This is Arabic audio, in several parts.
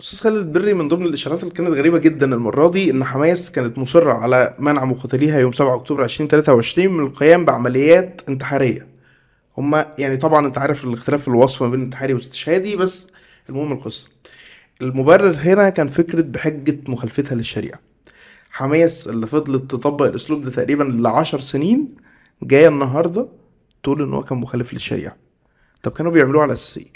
أستاذ خالد بري من ضمن الإشارات اللي كانت غريبة جدا المرة دي إن حماس كانت مصرة على منع مقاتليها يوم 7 أكتوبر 2023 من القيام بعمليات انتحارية. هما يعني طبعا أنت عارف الاختلاف في الوصف ما بين انتحاري واستشهادي بس المهم القصة. المبرر هنا كان فكرة بحجة مخالفتها للشريعة. حماس اللي فضلت تطبق الأسلوب ده تقريبا لعشر سنين جاية النهاردة تقول إن هو كان مخالف للشريعة. طب كانوا بيعملوه على أساس إيه؟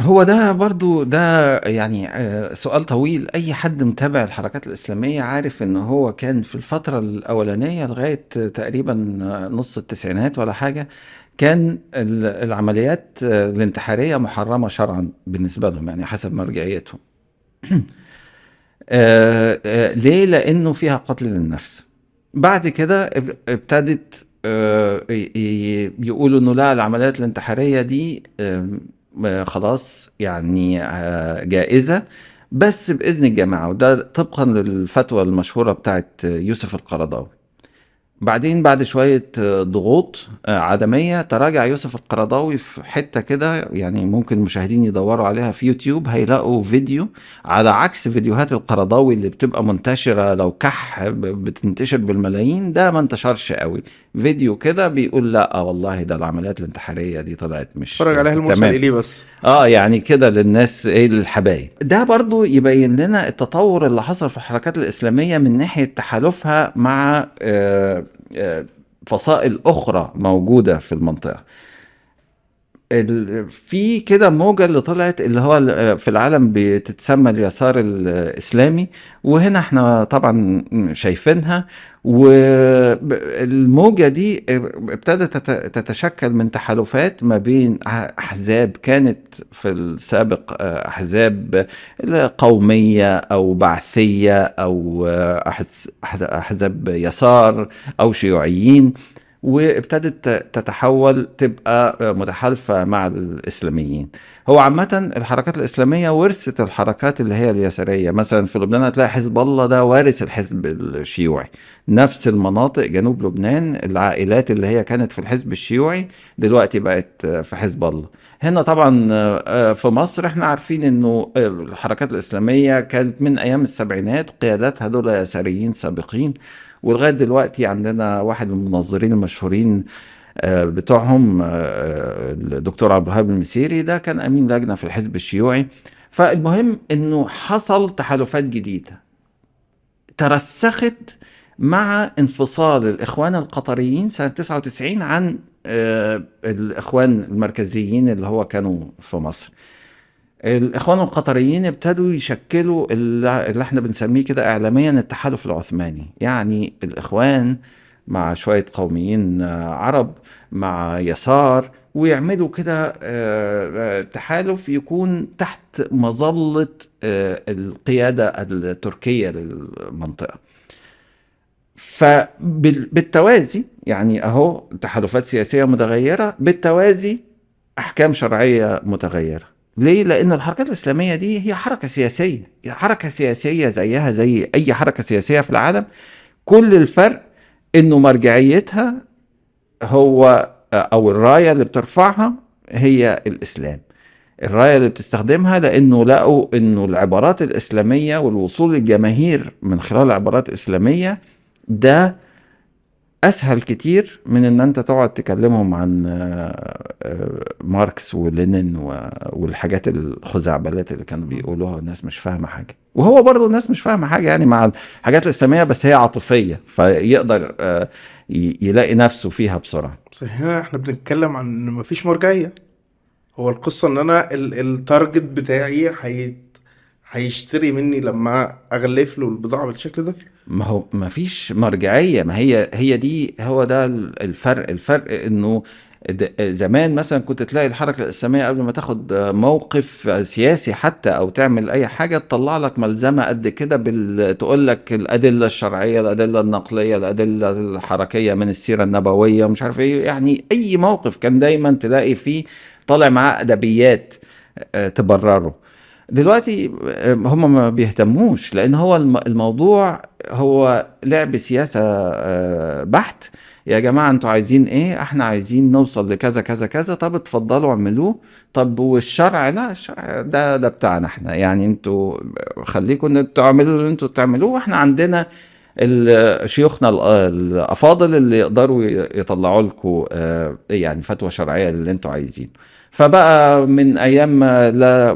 هو ده برضو ده يعني آه، سؤال طويل. أي حد متابع الحركات الإسلامية عارف إن هو كان في الفترة الأولانية لغاية تقريبا نص التسعينات ولا حاجة كان ال- العمليات آه، الانتحارية محرمة شرعا بالنسبة لهم يعني حسب مرجعيتهم. آه، ليه؟ لأنه فيها قتل للنفس. بعد كده اب- ابتدت يقولوا إنه لا العمليات الانتحارية دي خلاص يعني آه، جائزة. بس بإذن الجماعة وده طبقا للفتوى المشهورة بتاعت يوسف القرضاوي. بعدين بعد شوية آه، ضغوط آه، عدمية تراجع يوسف القرضاوي في حتة كده يعني ممكن المشاهدين يدوروا عليها في يوتيوب هيلاقوا فيديو على عكس فيديوهات القرضاوي اللي بتبقى منتشرة لو كح بتنتشر بالملايين. ده ما انتشرش قوي. فيديو كده بيقول لا والله ده العمليات الانتحارية دي طلعت مش اتفرج عليها المرسل تمام. إليه بس؟ آه يعني كده للناس إيه الحبايب ده برضو يبين لنا التطور اللي حصل في الحركات الإسلامية من ناحية تحالفها مع آه، آه، فصائل أخرى موجودة في المنطقة. في كده موجة اللي طلعت اللي هو في العالم بتتسمى اليسار الإسلامي وهنا إحنا طبعا شايفينها والموجة دي ابتدت تت- تتشكل من تحالفات ما بين أحزاب كانت في السابق أحزاب قومية أو بعثية أو أحز- أحزاب يسار أو شيوعيين. وابتدت تتحول تبقى متحالفة مع الإسلاميين. هو عامة الحركات الإسلامية ورثت الحركات اللي هي اليسارية. مثلا في لبنان هتلاقي حزب الله ده وارث الحزب الشيوعي. نفس المناطق جنوب لبنان العائلات اللي هي كانت في الحزب الشيوعي دلوقتي بقت في حزب الله. هنا طبعا آه، في مصر إحنا عارفين إنه الحركات الإسلامية كانت من أيام السبعينات قياداتها دول يساريين سابقين. ولغاية دلوقتي عندنا واحد من المنظرين المشهورين آه، بتوعهم آه، الدكتور عبد الوهاب المسيري ده كان أمين لجنة في الحزب الشيوعي. فالمهم إنه حصل تحالفات جديدة ترسخت مع انفصال الإخوان القطريين سنة 99 عن آه، الإخوان المركزيين اللي هو كانوا في مصر. الإخوان القطريين ابتدوا يشكلوا اللي إحنا بنسميه كده اعلاميا التحالف العثماني. يعني الإخوان مع شوية قوميين آه، عرب مع يسار ويعملوا كده آه، آه، تحالف يكون تحت مظلة القيادة التركية للمنطقة. فبالتوازي يعني أهو تحالفات سياسية متغيرة بالتوازي أحكام شرعية متغيرة. ليه؟ لأن الحركات الإسلامية دي هي حركة سياسية. هي حركة سياسية زيها زي أي حركة سياسية في العالم. كل الفرق إنه مرجعيتها هو أو الراية اللي بترفعها هي الإسلام. الراية اللي بتستخدمها لأنه لقوا إنه العبارات الإسلامية والوصول للجماهير من خلال عبارات اسلاميه ده أسهل كتير من إن أنت تقعد تكلمهم عن آه، آه، ماركس ولينين والحاجات الخزعبلات اللي كانوا بيقولوها الناس مش فاهمة حاجة. وهو برضه الناس مش فاهمة حاجة يعني مع الحاجات الإسلامية بس هي عاطفية فيقدر آه، يلاقي نفسه فيها بسرعة. بس هنا إحنا بنتكلم عن إن مفيش مرجعية. هو القصة إن أنا ال- التارجت بتاعي هي هيشتري مني لما أغلف له البضاعة بالشكل ده؟ ما هو ما فيش مرجعية. ما هي هي دي هو ده الفرق. الفرق إنه زمان مثلا كنت تلاقي الحركة الإسلامية قبل ما تاخد موقف سياسي حتى أو تعمل أي حاجة تطلع لك ملزمة قد كده بال... تقول لك الأدلة الشرعية الأدلة النقلية الأدلة الحركية من السيرة النبوية مش عارف إيه. يعني أي موقف كان دايما تلاقي فيه طالع معاه أدبيات آه، تبرره. دلوقتي آه، هم ما بيهتموش لأن هو الم- الموضوع هو لعب سياسة آه، بحت. يا جماعة أنتوا عايزين إيه؟ إحنا عايزين نوصل لكذا كذا كذا. طب اتفضلوا اعملوه. طب والشرع؟ لا الشرع ده ده بتاعنا إحنا. يعني أنتوا خليكم ان أنتوا اللي أنتوا تعملوه وإحنا عندنا شيوخنا ال- الافاضل اللي يقدروا يطلعوا لكم يعني فتوى شرعية اللي أنتوا عايزينه. فبقى من أيام ما لا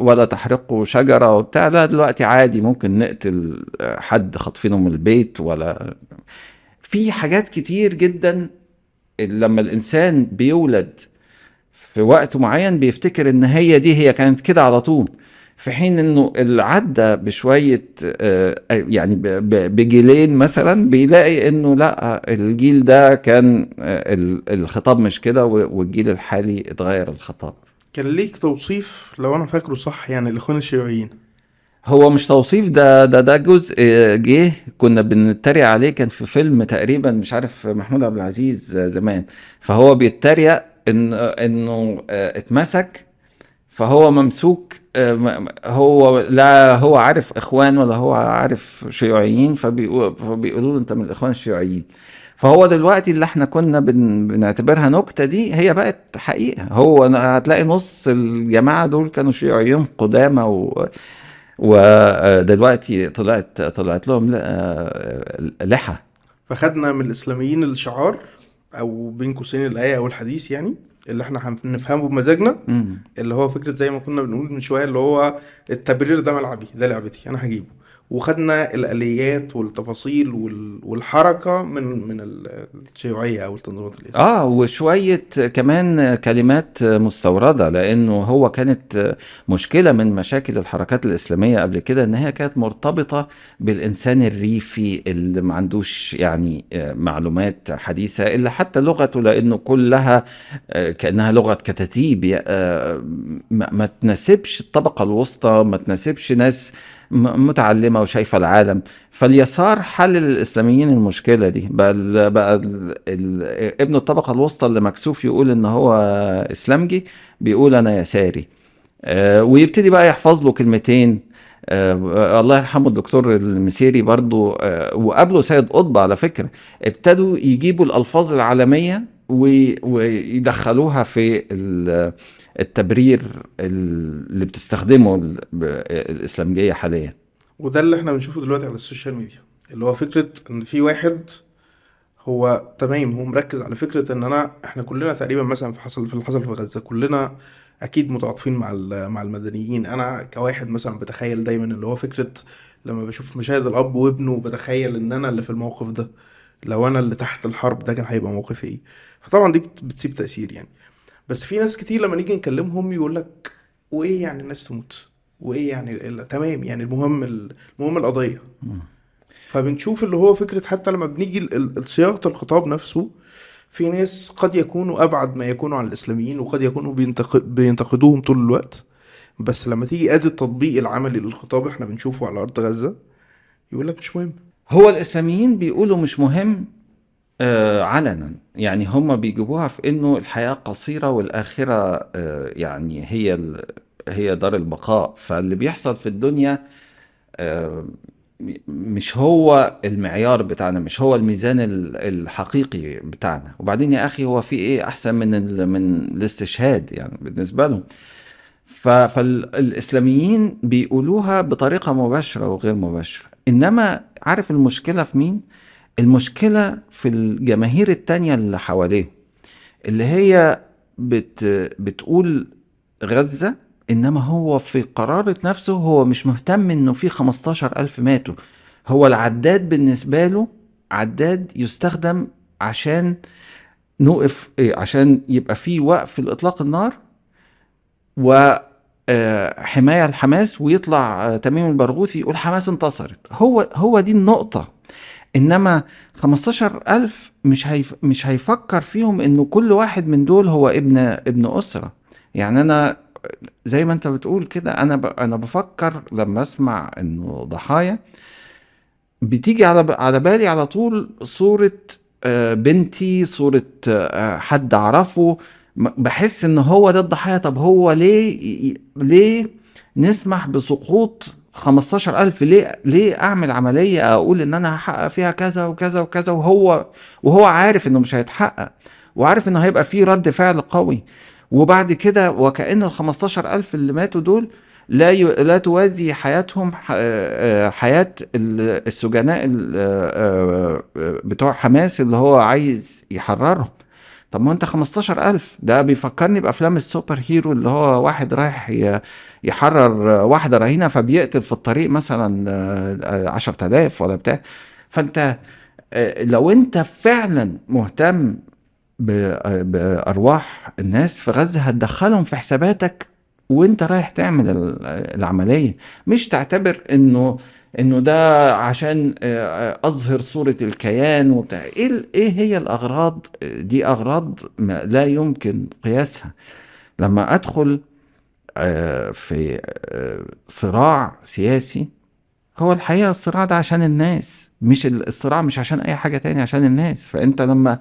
ولا تحرقوا شجرة وبتاع لا دلوقتي عادي ممكن نقتل حد خاطفينه من البيت ولا في حاجات كتير جدا لما الإنسان بيولد في وقت معين بيفتكر إن هي دي هي كانت كده على طول. في حين إنه اللي عدى بشوية آه، يعني ب- ب- بجيلين مثلا بيلاقي إنه لا الجيل ده كان آه، ال- الخطاب مش كده والجيل الحالي اتغير الخطاب. كان ليك توصيف لو أنا فاكره صح يعني الاخوان الشيوعيين؟ هو مش توصيف ده ده ده جزء آه، جه كنا بنتريق عليه كان في فيلم تقريبا مش عارف محمود عبد العزيز آه، زمان فهو بيتريق إن آه، إنه آه، اتمسك فهو ممسوك آه، هو لا هو عارف إخوان ولا هو عارف شيوعيين فبيقو- فبيقولوا له أنت من الإخوان الشيوعيين. فهو دلوقتي اللي إحنا كنا بن بنعتبرها نكتة دي هي بقت حقيقة. هو هتلاقي نص الجماعة دول كانوا شيوعيين قدامى و ودلوقتي طلعت طلعت لهم آه، لحى. فخدنا من الإسلاميين الشعار أو بين قوسين الآية أو الحديث يعني اللي إحنا هنفهمه بمزاجنا. اللي هو فكرة زي ما كنا بنقول من شوية اللي هو التبرير ده ملعبي ده لعبتي أنا هجيبه وخدنا الآليات والتفاصيل وال- والحركة من من ال- الشيوعية أو التنظيمات الإسلامية. آه وشوية كمان كلمات مستوردة لأنه هو كانت مشكلة من مشاكل الحركات الإسلامية قبل كده إن هي كانت مرتبطة بالإنسان الريفي اللي ما عندوش يعني معلومات حديثة إلا حتى لغته لأنه كلها كأنها لغة كتاتيب آه، ما تناسبش الطبقة الوسطى ما تناسبش ناس م- متعلمة وشايفة العالم. فاليسار حل للإسلاميين المشكلة دي. بقى بقى ال ابن الطبقة الوسطى اللي مكسوف يقول إن هو إسلامجي بيقول أنا يساري. آه، ويبتدي بقى يحفظ له كلمتين. آه، الله يرحمه الدكتور المسيري برضو. آه، وقابله سيد قطب على فكرة. ابتدوا يجيبوا الألفاظ العالمية وي- ويدخلوها في ال- التبرير اللي بتستخدمه ال- ب- الإسلامجية حاليا. وده اللي إحنا بنشوفه دلوقتي على ال social media اللي هو فكرة إن في واحد هو تمام هو مركز على فكرة إن أنا إحنا كلنا تقريبا مثلا في حصل في اللي حصل في غزة كلنا أكيد متعاطفين مع مع المدنيين. أنا كواحد مثلا بتخيل دايما اللي هو فكرة لما بشوف مشاهد الأب وابنه بتخيل إن أنا اللي في الموقف ده. لو أنا اللي تحت الحرب ده كان هيبقى موقفي إيه. فطبعا دي بت- بتسيب تأثير يعني. بس في ناس كتير لما نيجي نكلمهم يقول لك وإيه يعني الناس تموت؟ وإيه يعني تمام يعني المهم ال- المهم القضية. فبنشوف اللي هو فكرة حتى لما بنيجي صياغة الخطاب نفسه في ناس قد يكونوا أبعد ما يكونوا عن الإسلاميين وقد يكونوا بينتق- بينتقدوهم طول الوقت. بس لما تيجي ادي التطبيق العملي للخطاب إحنا بنشوفه على أرض غزة يقول لك مش مهم. هو الإسلاميين بيقولوا مش مهم آه، علنا. يعني هم بيجيبوها في إنه الحياة قصيرة والآخرة آه، يعني هي هي دار البقاء. فاللي بيحصل في الدنيا آه، مش هو المعيار بتاعنا مش هو الميزان ال- الحقيقي بتاعنا. وبعدين يا أخي هو في إيه؟ أحسن من من الاستشهاد يعني بالنسبة لهم. ف- فالإسلاميين بيقولوها بطريقة مباشرة وغير مباشرة. إنما عارف المشكلة في مين؟ المشكلة في الجماهير التانية اللي حواليه اللي هي بت بتقول غزة إنما هو في قرارة نفسه هو مش مهتم إنه في 15 ألف ماتوا هو العداد بالنسبة له عداد يستخدم عشان نوقف إيه عشان يبقى في وقف لإطلاق النار وحماية الحماس ويطلع آه، تميم البرغوثي يقول حماس انتصرت هو هو دي النقطة إنما 15000 مش هيف مش هيفكر فيهم انه كل واحد من دول هو ابن ابن أسرة يعني أنا زي ما أنت بتقول كده أنا ب... أنا بفكر لما أسمع إنه ضحايا بتيجي على. على بالي على طول صورة آه، بنتي صورة آه، حد أعرفه بحس إن هو ده الضحايا. طب هو ليه ليه نسمح بسقوط 15000 ليه ليه أعمل عملية أقول إن أنا هحقق فيها كذا وكذا وكذا وهو وهو عارف إنه مش هيتحقق وعارف إنه هيبقى فيه رد فعل قوي؟ وبعد كده وكأن ال 15000 اللي ماتوا دول لا ي... لا توازي حياتهم ح... آه، حياة ال- السجناء ال- آه، آه، بتوع حماس اللي هو عايز يحررهم. طب ما انت 15000 ده بيفكرني بأفلام السوبر هيرو اللي هو واحد رايح يحرر واحدة رهينة فبيقتل في الطريق مثلا آه، آه، 10000 ولا بتاع. فانت آه، لو انت فعلا مهتم بأرواح الناس في غزة هتدخلهم في حساباتك وانت رايح تعمل ال- العملية. مش تعتبر انه إنه ده عشان آه، أظهر صورة الكيان وبتاع. إيه ال- إيه هي الأغراض؟ دي أغراض ما لا يمكن قياسها. لما أدخل آه، في آه، صراع سياسي هو الحقيقة الصراع ده عشان الناس مش ال- الصراع مش عشان أي حاجة تاني عشان الناس. فأنت لما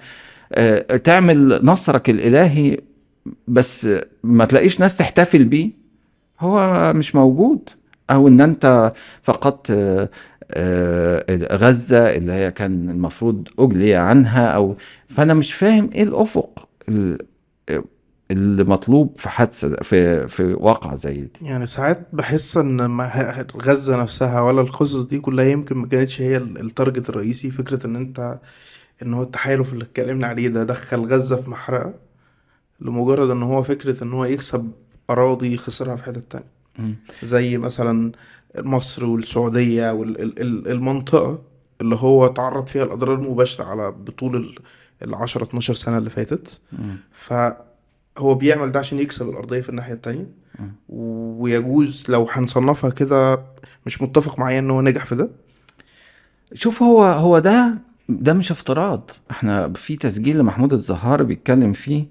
آه، تعمل نصرك الإلهي بس ما تلاقيش ناس تحتفل بيه هو مش موجود. أو إن أنت فقدت آه، آه، غزة اللي هي كان المفروض أجلي عنها أو فأنا مش فاهم إيه الأفق ال- اللي مطلوب في حادثة في في واقعة زي دي يعني ساعات بحس إن غزة نفسها ولا القصص دي كلها يمكن ما كانتش هي ال- التارجت الرئيسي فكرة إن أنت إن هو التحالف اللي اتكلمنا عليه ده دخل غزة في محرقة لمجرد إن هو فكرة إن هو يكسب أراضي خسرها في حتة تانية. زي مثلا مصر والسعودية والمنطقة اللي هو تعرض فيها الأضرار المباشرة على بطول ال- العشرة 12 سنة اللي فاتت. فهو بيعمل ده عشان يكسب الأرضية في الناحية التانية. ويجوز لو هنصنفها كده مش متفق معايا إن هو نجح في ده. شوف هو هو ده ده مش افتراض. إحنا في تسجيل لمحمود الزهار بيتكلم فيه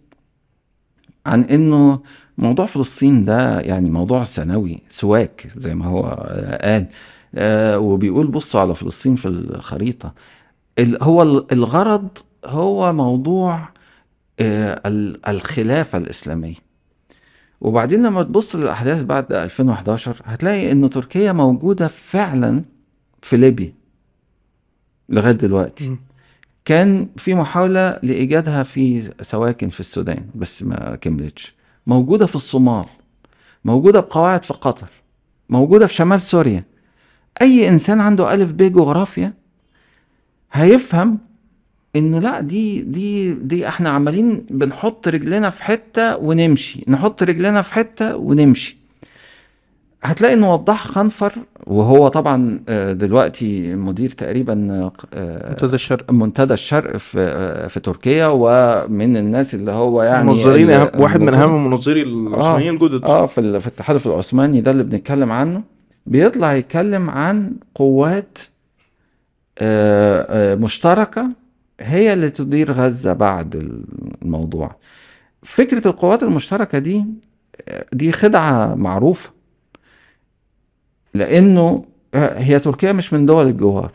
عن إنه موضوع فلسطين ده يعني موضوع سنوي سواك زي ما هو آه، قال. آه، وبيقول بصوا على فلسطين في الخريطة. ال- هو ال- الغرض هو موضوع آه، ال- الخلافة الإسلامية. وبعدين لما تبص للأحداث بعد 2011 هتلاقي إن تركيا موجودة فعلا في ليبيا لغاية دلوقتي. كان في محاولة لإيجادها في سواكن في السودان بس ما كملتش. موجودة في الصومال موجودة بقواعد في قطر موجودة في شمال سوريا. أي إنسان عنده ألف ب جغرافيا هيفهم إنه لا دي دي دي إحنا عمالين بنحط رجلنا في حتة ونمشي نحط رجلنا في حتة ونمشي. هتلاقي إن وضاح خنفر وهو طبعا آه، دلوقتي مدير تقريبا آه، منتدى الشرق. منتدى الشرق في آه، في تركيا ومن الناس اللي هو يعني منظرين أهم واحد من أهم منظري العثمانيين الجدد. آه في في التحالف العثماني ده اللي بنتكلم عنه. بيطلع يتكلم عن قوات مشتركة هي اللي تدير غزة بعد الموضوع. فكرة القوات المشتركة دي دي خدعة معروفة. لأنه آه، هي تركيا مش من دول الجوار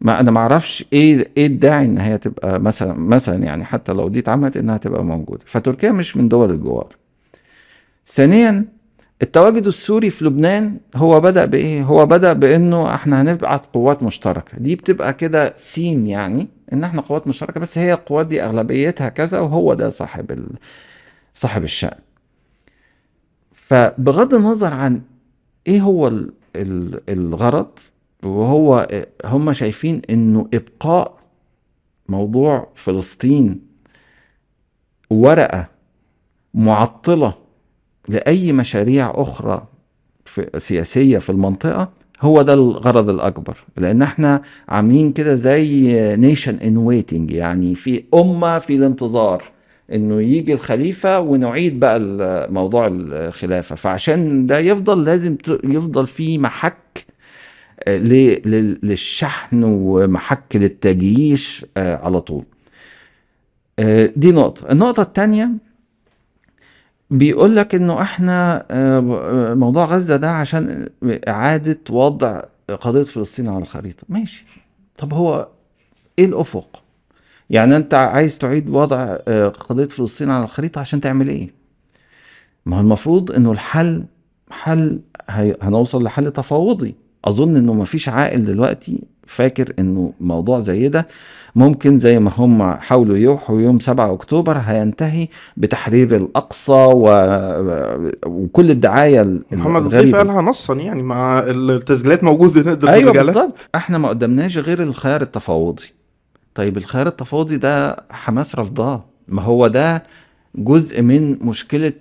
ما أنا ما أعرفش إيه إيه الداعي إن هي تبقى مثلا مثلا يعني حتى لو دي اتعملت إنها تبقى موجودة فتركيا مش من دول الجوار ثانيا التواجد السوري في لبنان هو بدأ بإيه؟ هو بدأ بإنه إحنا هنبعت قوات مشتركة، دي بتبقى كده سيم يعني إن إحنا قوات مشتركة بس هي القوات دي أغلبيتها كذا وهو ده صاحب ال... صاحب الشأن. فبغض النظر عن إيه هو ال... ال... الغرض؟ وهو هم شايفين إنه إبقاء موضوع فلسطين ورقة معطلة لأي مشاريع أخرى في سياسية في المنطقة هو ده الغرض الأكبر. لأن إحنا عاملين كده زي nation in waiting يعني في أمة في الانتظار. إنه يجي الخليفة ونعيد بقى موضوع الخلافة. فعشان ده يفضل لازم يفضل في محك آه، للشحن ومحك للتجييش آه، على طول. آه، دي نقطة. النقطة التانية بيقول لك إنه إحنا موضوع غزة ده عشان إعادة وضع قضية فلسطين على الخريطة. ماشي. طب هو إيه الأفق؟ يعني انت عايز تعيد وضع آه، قضية فلسطين على الخريطة عشان تعمل إيه؟ ما هو المفروض انه الحل حل هنوصل لحل تفاوضي. اظن انه مفيش عاقل دلوقتي فاكر انه موضوع زي ده ممكن زي ما هم حاولوا يوحوا يوم 7 أكتوبر هينتهي بتحرير الأقصى و... وكل الدعاية ال- محمد الضيف الغريبة. قالها نصا يعني مع التسجيلات موجودة نقدر أيوه بالظبط. إحنا ما قدمناش غير الخيار التفاوضي. طيب الخيار التفاوضي ده حماس رفضاه. ما هو ده جزء من مشكلة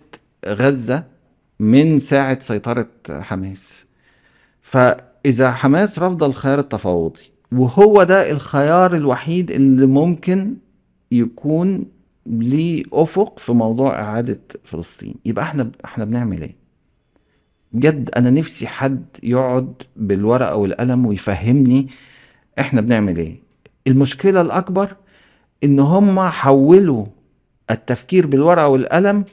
غزة من ساعة سيطرة حماس. فإذا حماس رفض الخيار التفاوضي وهو ده الخيار الوحيد اللي ممكن يكون ليه أفق في موضوع إعادة فلسطين. يبقى إحنا إحنا بنعمل إيه؟ بجد أنا نفسي حد يقعد بالورقة والقلم ويفهمني إحنا بنعمل إيه. المشكلة الأكبر إن هم حولوا التفكير بالورقة والقلم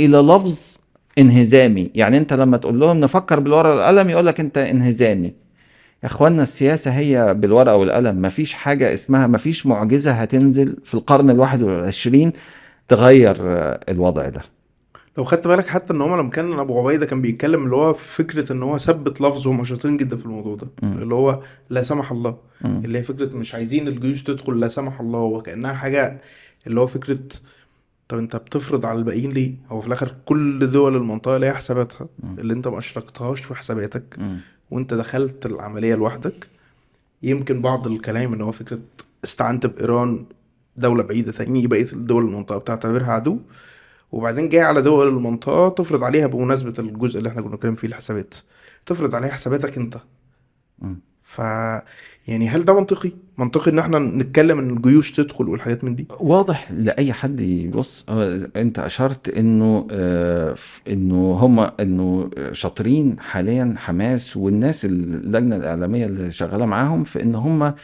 إلى لفظ انهزامي. يعني أنت لما تقول لهم نفكر بالورقة والقلم يقول لك أنت انهزامي. يا إخوانا السياسة هي بالورقة والقلم. مفيش حاجة اسمها مفيش معجزة هتنزل في القرن الواحد والعشرين تغير الوضع ده. لو خدت بالك حتى إن هو لما كان أبو عبيدة كان بيتكلم اللي هو فكرة إن هو ثبت لفظه هم شاطرين جدا في الموضوع ده مم. اللي هو لا سمح الله مم. اللي هي فكرة مش عايزين الجيوش تدخل لا سمح الله وكانها حاجة اللي هو فكرة طب أنت بتفرض على الباقيين ليه؟ هو في الآخر كل دول المنطقة ليها حساباتها. اللي أنت ما أشركتهاش في حساباتك. وأنت دخلت العملية لوحدك يمكن بعض الكلام إن هو فكرة استعنت بإيران دولة بعيدة تاني بقية الدول المنطقة بتعتبرها عدو وبعدين جاي على دول المنطقة تفرض عليها بمناسبة الجزء اللي إحنا كنا بنتكلم فيه الحسابات. تفرض عليها حساباتك انت. مم. ف يعني هل ده منطقي؟ منطقي ان إحنا نتكلم ان الجيوش تدخل والحاجات من دي؟ واضح لأي حد يبص. آه، انت أشرت إنه آه، إنه هم إنه شاطرين حاليا حماس والناس اللجنة الإعلامية اللي شغالة معاهم في إن هم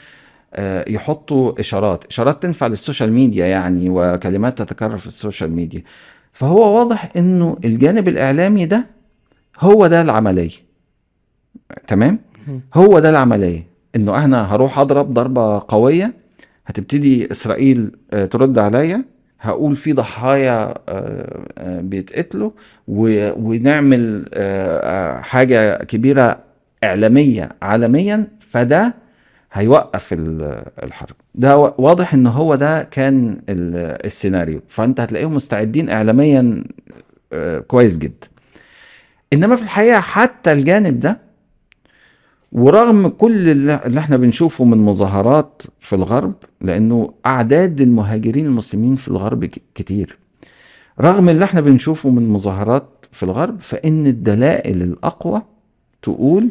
آه، يحطوا إشارات. إشارات تنفع لل social media يعني وكلمات تتكرر في ال social media. فهو واضح إنه الجانب الإعلامي ده هو ده العملية. تمام. هو ده العملية. إنه أنا هروح أضرب ضربة قوية هتبتدي إسرائيل آه، ترد عليا هقول في ضحايا آه، آه، بيتقتلوا ونعمل حاجة كبيرة إعلامية عالميا فده هيوقف ال- الحرب. ده واضح إن هو ده كان ال- السيناريو. فأنت هتلاقيهم مستعدين اعلاميا آه، كويس جدا. إنما في الحقيقة حتى الجانب ده ورغم كل اللي إحنا بنشوفه من مظاهرات في الغرب لأنه أعداد المهاجرين المسلمين في الغرب كتير. رغم اللي إحنا بنشوفه من مظاهرات في الغرب فإن الدلائل الأقوى تقول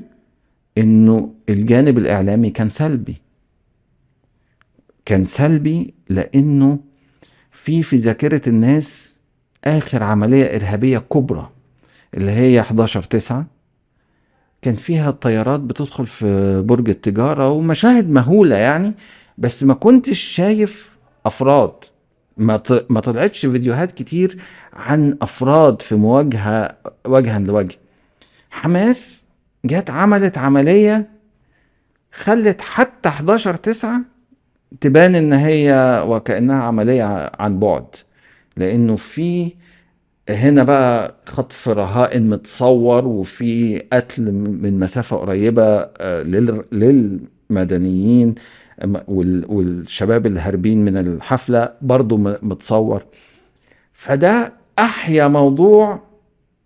إنه الجانب الإعلامي كان سلبي. كان سلبي لأنه في في ذاكرة الناس آخر عملية إرهابية كبرى اللي هي 11 9 كان فيها الطيارات بتدخل في برج التجارة ومشاهد مهولة يعني بس ما كنتش شايف أفراد. ما ما طلعتش فيديوهات كتير عن أفراد في مواجهة وجها لوجه. حماس جت عملت عملية خلت حتى 11 9 تبان إن هي وكأنها عملية عن بعد لأنه في هنا بقى خطف رهائن متصور وفي قتل من مسافة قريبة آه، لل- للمدنيين والشباب اللي هاربين من الحفلة برضو متصور. فده أحيا موضوع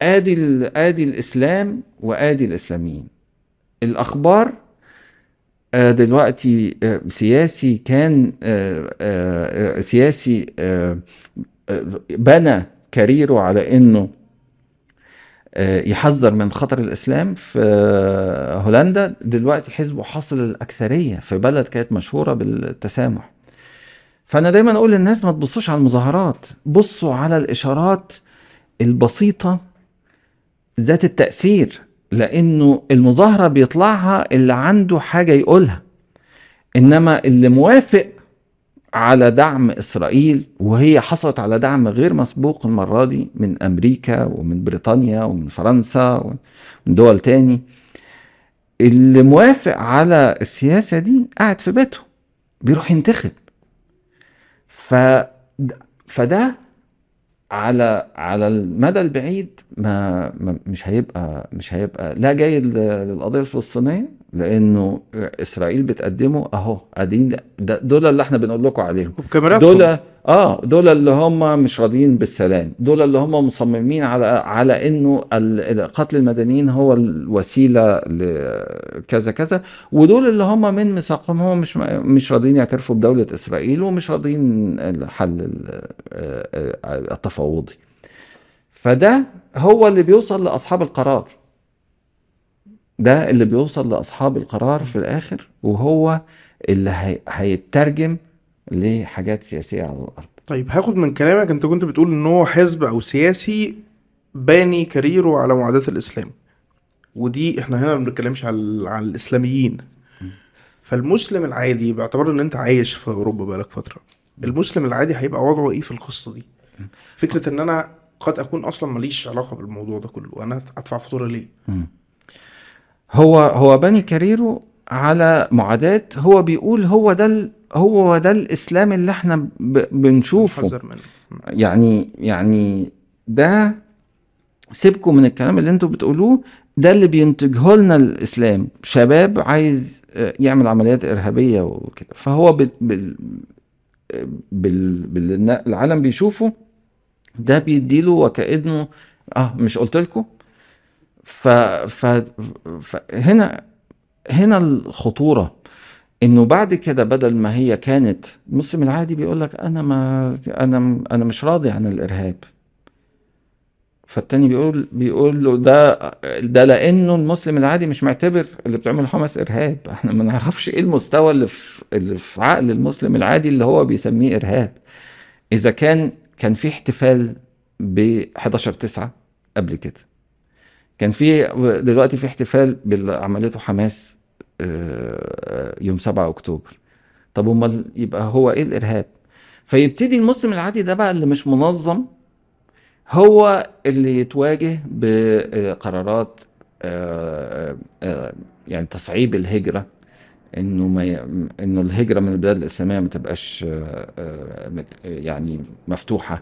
آدي ال- آدي الإسلام وآدي الإسلاميين. الأخبار آه، دلوقتي آه، سياسي كان آه، سياسي بنى كاريره على إنه يحذر من خطر الإسلام في هولندا. دلوقتي حزبه حاصل الأكثرية في بلد كانت مشهورة بالتسامح. فأنا دايما أقول للناس ما تبصوش على المظاهرات بصوا على الإشارات البسيطة ذات التأثير لأنه المظاهرة بيطلعها اللي عنده حاجة يقولها. إنما اللي موافق على دعم إسرائيل وهي حصلت على دعم غير مسبوق المرة دي من أمريكا ومن بريطانيا ومن فرنسا ومن دول تاني اللي موافق على السياسة دي قاعد في بيته بيروح ينتخب. فده على على المدى البعيد ما, مش هيبقى مش هيبقى لا جاي للقضية الفلسطينية لأنه اسرائيل بتقدمه اهو. ده- دول اللي إحنا بنقول لكم عليهم. دول آه دول اللي هم مش راضيين بالسلام. دول اللي هم مصممين على على إنه قتل المدنيين هو الوسيلة لكذا كذا. ودول اللي هم من ميثاقهم هم مش مش راضيين يعترفوا بدولة إسرائيل ومش راضيين الحل ال- آه، آه، التفاوضي. فده هو اللي بيوصل لأصحاب القرار. ده اللي بيوصل لأصحاب القرار في الآخر وهو اللي هي- هيترجم لحاجات سياسية على الأرض. طيب هاخد من كلامك انت كنت بتقول إن هو حزب أو سياسي باني كاريره على معاداة الإسلام. ودي إحنا هنا ما بنتكلمش على على الإسلاميين. فالمسلم العادي باعتبار إن أنت عايش في أوروبا بقالك فترة المسلم العادي هيبقى وضعه إيه في القصة دي؟ فكرة إن أنا قد أكون أصلا ماليش علاقة بالموضوع ده كله أنا أدفع فاتورة ليه. هو هو بني كاريرو على معاداة هو بيقول هو ده هو ده الإسلام اللي إحنا بنشوفه. منه. يعني يعني ده سيبكم من الكلام اللي أنتوا بتقولوه ده اللي بينتجه لنا الإسلام. شباب عايز آه، يعمل عمليات إرهابية وكده. فهو بال بال بال بال العالم بيشوفه ده بيديله وكأنه آه مش قلت لكم؟ ف ف فهنا هنا الخطورة إنه بعد كده بدل ما هي كانت المسلم العادي بيقول لك أنا ما أنا أنا مش راضي عن الإرهاب. فالتاني بيقول بيقول له ده ده لأنه المسلم العادي مش معتبر اللي بتعمله حماس إرهاب. إحنا ما نعرفش إيه المستوى اللي في اللي في عقل المسلم العادي اللي هو بيسميه إرهاب. إذا كان كان في احتفال ب 11 9 قبل كده. كان في دلوقتي في احتفال باللي عملته حماس آه، يوم 7 أكتوبر. طب أمال يبقى هو إيه الإرهاب؟ فيبتدي المسلم العادي ده بقى اللي مش منظم هو اللي يتواجه بقرارات آه، آه، يعني تصعيب الهجرة إنه ما ي... إنه الهجرة من البلاد الإسلامية ما تبقاش يعني مفتوحة.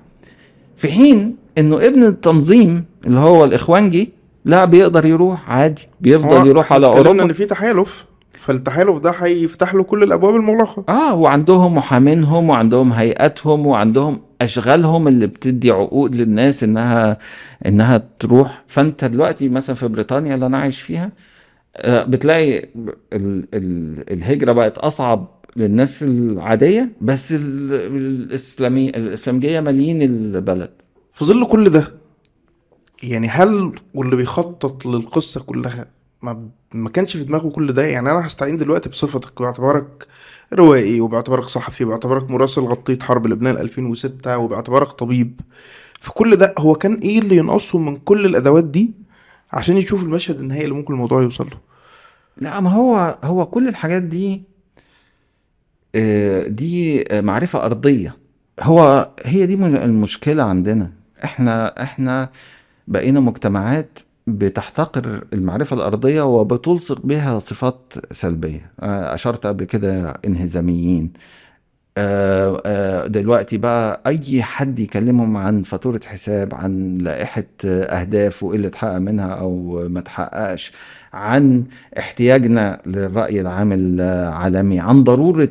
في حين إنه ابن التنظيم اللي هو الإخوانجي لا بيقدر يروح عادي بيفضل يروح على أوروبا. إن في تحالف فالتحالف ده هيفتح له كل الأبواب المغلقة. آه وعندهم محامينهم وعندهم هيئاتهم وعندهم أشغالهم اللي بتدي عقود للناس إنها إنها تروح. فأنت دلوقتي مثلا في بريطانيا اللي أنا عايش فيها آه، بتلاقي ال ال الهجرة بقت أصعب للناس العادية بس ال- الاسلامي الاسلامجية مالين البلد. في ظل كل ده يعني هل واللي بيخطط للقصة كلها ما ما كانش في دماغه كل ده؟ يعني أنا هستعين دلوقتي بصفتك باعتبارك روائي وباعتبارك صحفي وباعتبارك مراسل غطيت حرب لبنان 2006 وباعتبارك طبيب. في كل ده هو كان إيه اللي ينقصه من كل الأدوات دي عشان يشوف المشهد النهائي اللي ممكن الموضوع يوصل له؟ لا ما هو هو كل الحاجات دي آه، دي معرفة أرضية. هو هي دي المشكلة عندنا. إحنا إحنا بقينا مجتمعات بتحتقر المعرفة الأرضية وبتلصق بها صفات سلبية. آه، أشرت قبل كده انهزاميين. آه، آه، دلوقتي بقى أي حد يكلمهم عن فاتورة حساب عن لائحة أهداف وإيه اللي اتحقق منها أو ما اتحققش عن احتياجنا للرأي العام العالمي عن ضرورة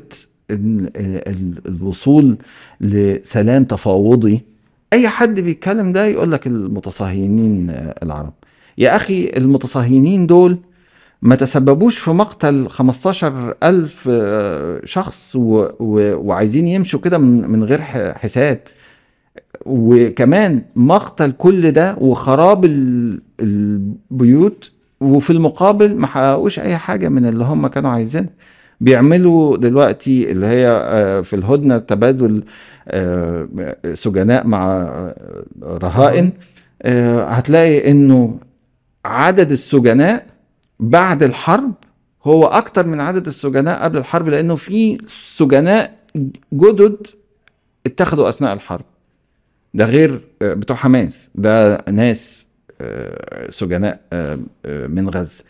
ال- ال- الوصول لسلام تفاوضي أي حد بيتكلم ده يقول لك المتصهينين العرب. يا أخي المتصهينين دول ما تسببوش في مقتل 15 ألف شخص و... و... وعايزين يمشوا كده من... من غير حساب. وكمان مقتل كل ده وخراب ال... البيوت وفي المقابل ما حققوش أي حاجة من اللي هم كانوا عايزينها بيعملوا دلوقتي اللي هي آه، في الهدنة تبادل آه، سجناء مع آه، رهائن. هتلاقي إنه عدد السجناء بعد الحرب هو أكتر من عدد السجناء قبل الحرب لأنه في سجناء جدد اتخذوا أثناء الحرب. ده غير بتوع حماس. ده ناس سجناء من غزة.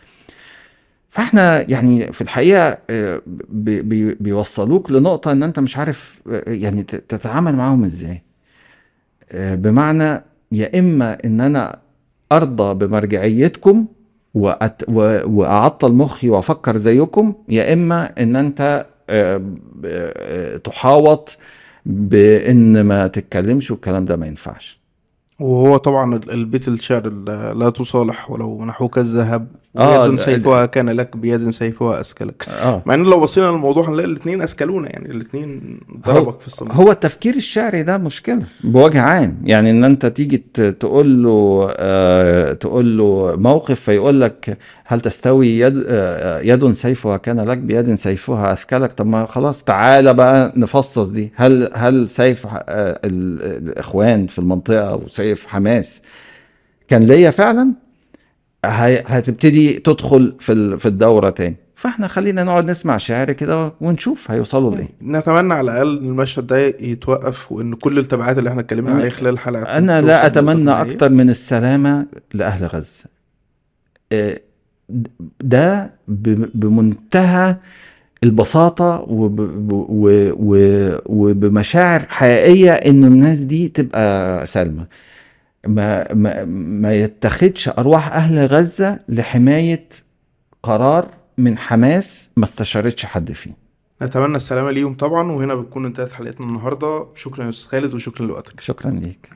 فاحنا يعني في الحقيقة آه، بي- بي- بيوصلوك لنقطة إن أنت مش عارف آه، يعني تتعامل معاهم إزاي. آه، بمعنى يا إما إن أنا أرضى بمرجعيتكم وأت... و... وأعطل مخي وأفكر زيكم يا إما إن أنت تحاوط بإن ما تتكلمش والكلام ده ما ينفعش. وهو طبعا ال- البيت الشعر ال- لا تصالح ولو نحوك الذهب. بيد ال- سيفها كان لك بيد سيفها اسكلك آه. مع إن لو بصينا للموضوع هنلاقي الاثنين اسكلونا يعني الاثنين ضربك في الصميم هو التفكير الشعري ده مشكلة بوجه عام. يعني إن أنت تيجي تقول له آه تقول له موقف فيقول لك هل تستوي يد آه يد سيفها كان لك بيد سيفها اثكلك طب ما خلاص تعالى بقى نفصص دي. هل هل سيف آه ال- الإخوان في المنطقة وسيف حماس كان ليا فعلا؟ هتبتدي تدخل في في الدورة تاني. فاحنا خلينا نقعد نسمع شعر كده ونشوف هيوصلوا لإيه. نتمنى على الأقل إن المشهد ده يتوقف وإن كل التبعات اللي إحنا اتكلمنا عليها خلال الحلقة توصل لا نهائية. أكتر من السلامة لأهل غزة. آه، ده بمنتهى البساطة وبمشاعر حقيقية إن الناس دي تبقى سالمة. ما, ما, ما يتخدش أرواح أهل غزة لحماية قرار من حماس ما استشارتش حد فيه. نتمنى السلامة ليهم طبعا وهنا بتكون انتهت حلقتنا النهارده. شكرا يا أستاذ خالد وشكرا لوقتك. شكرا ليك.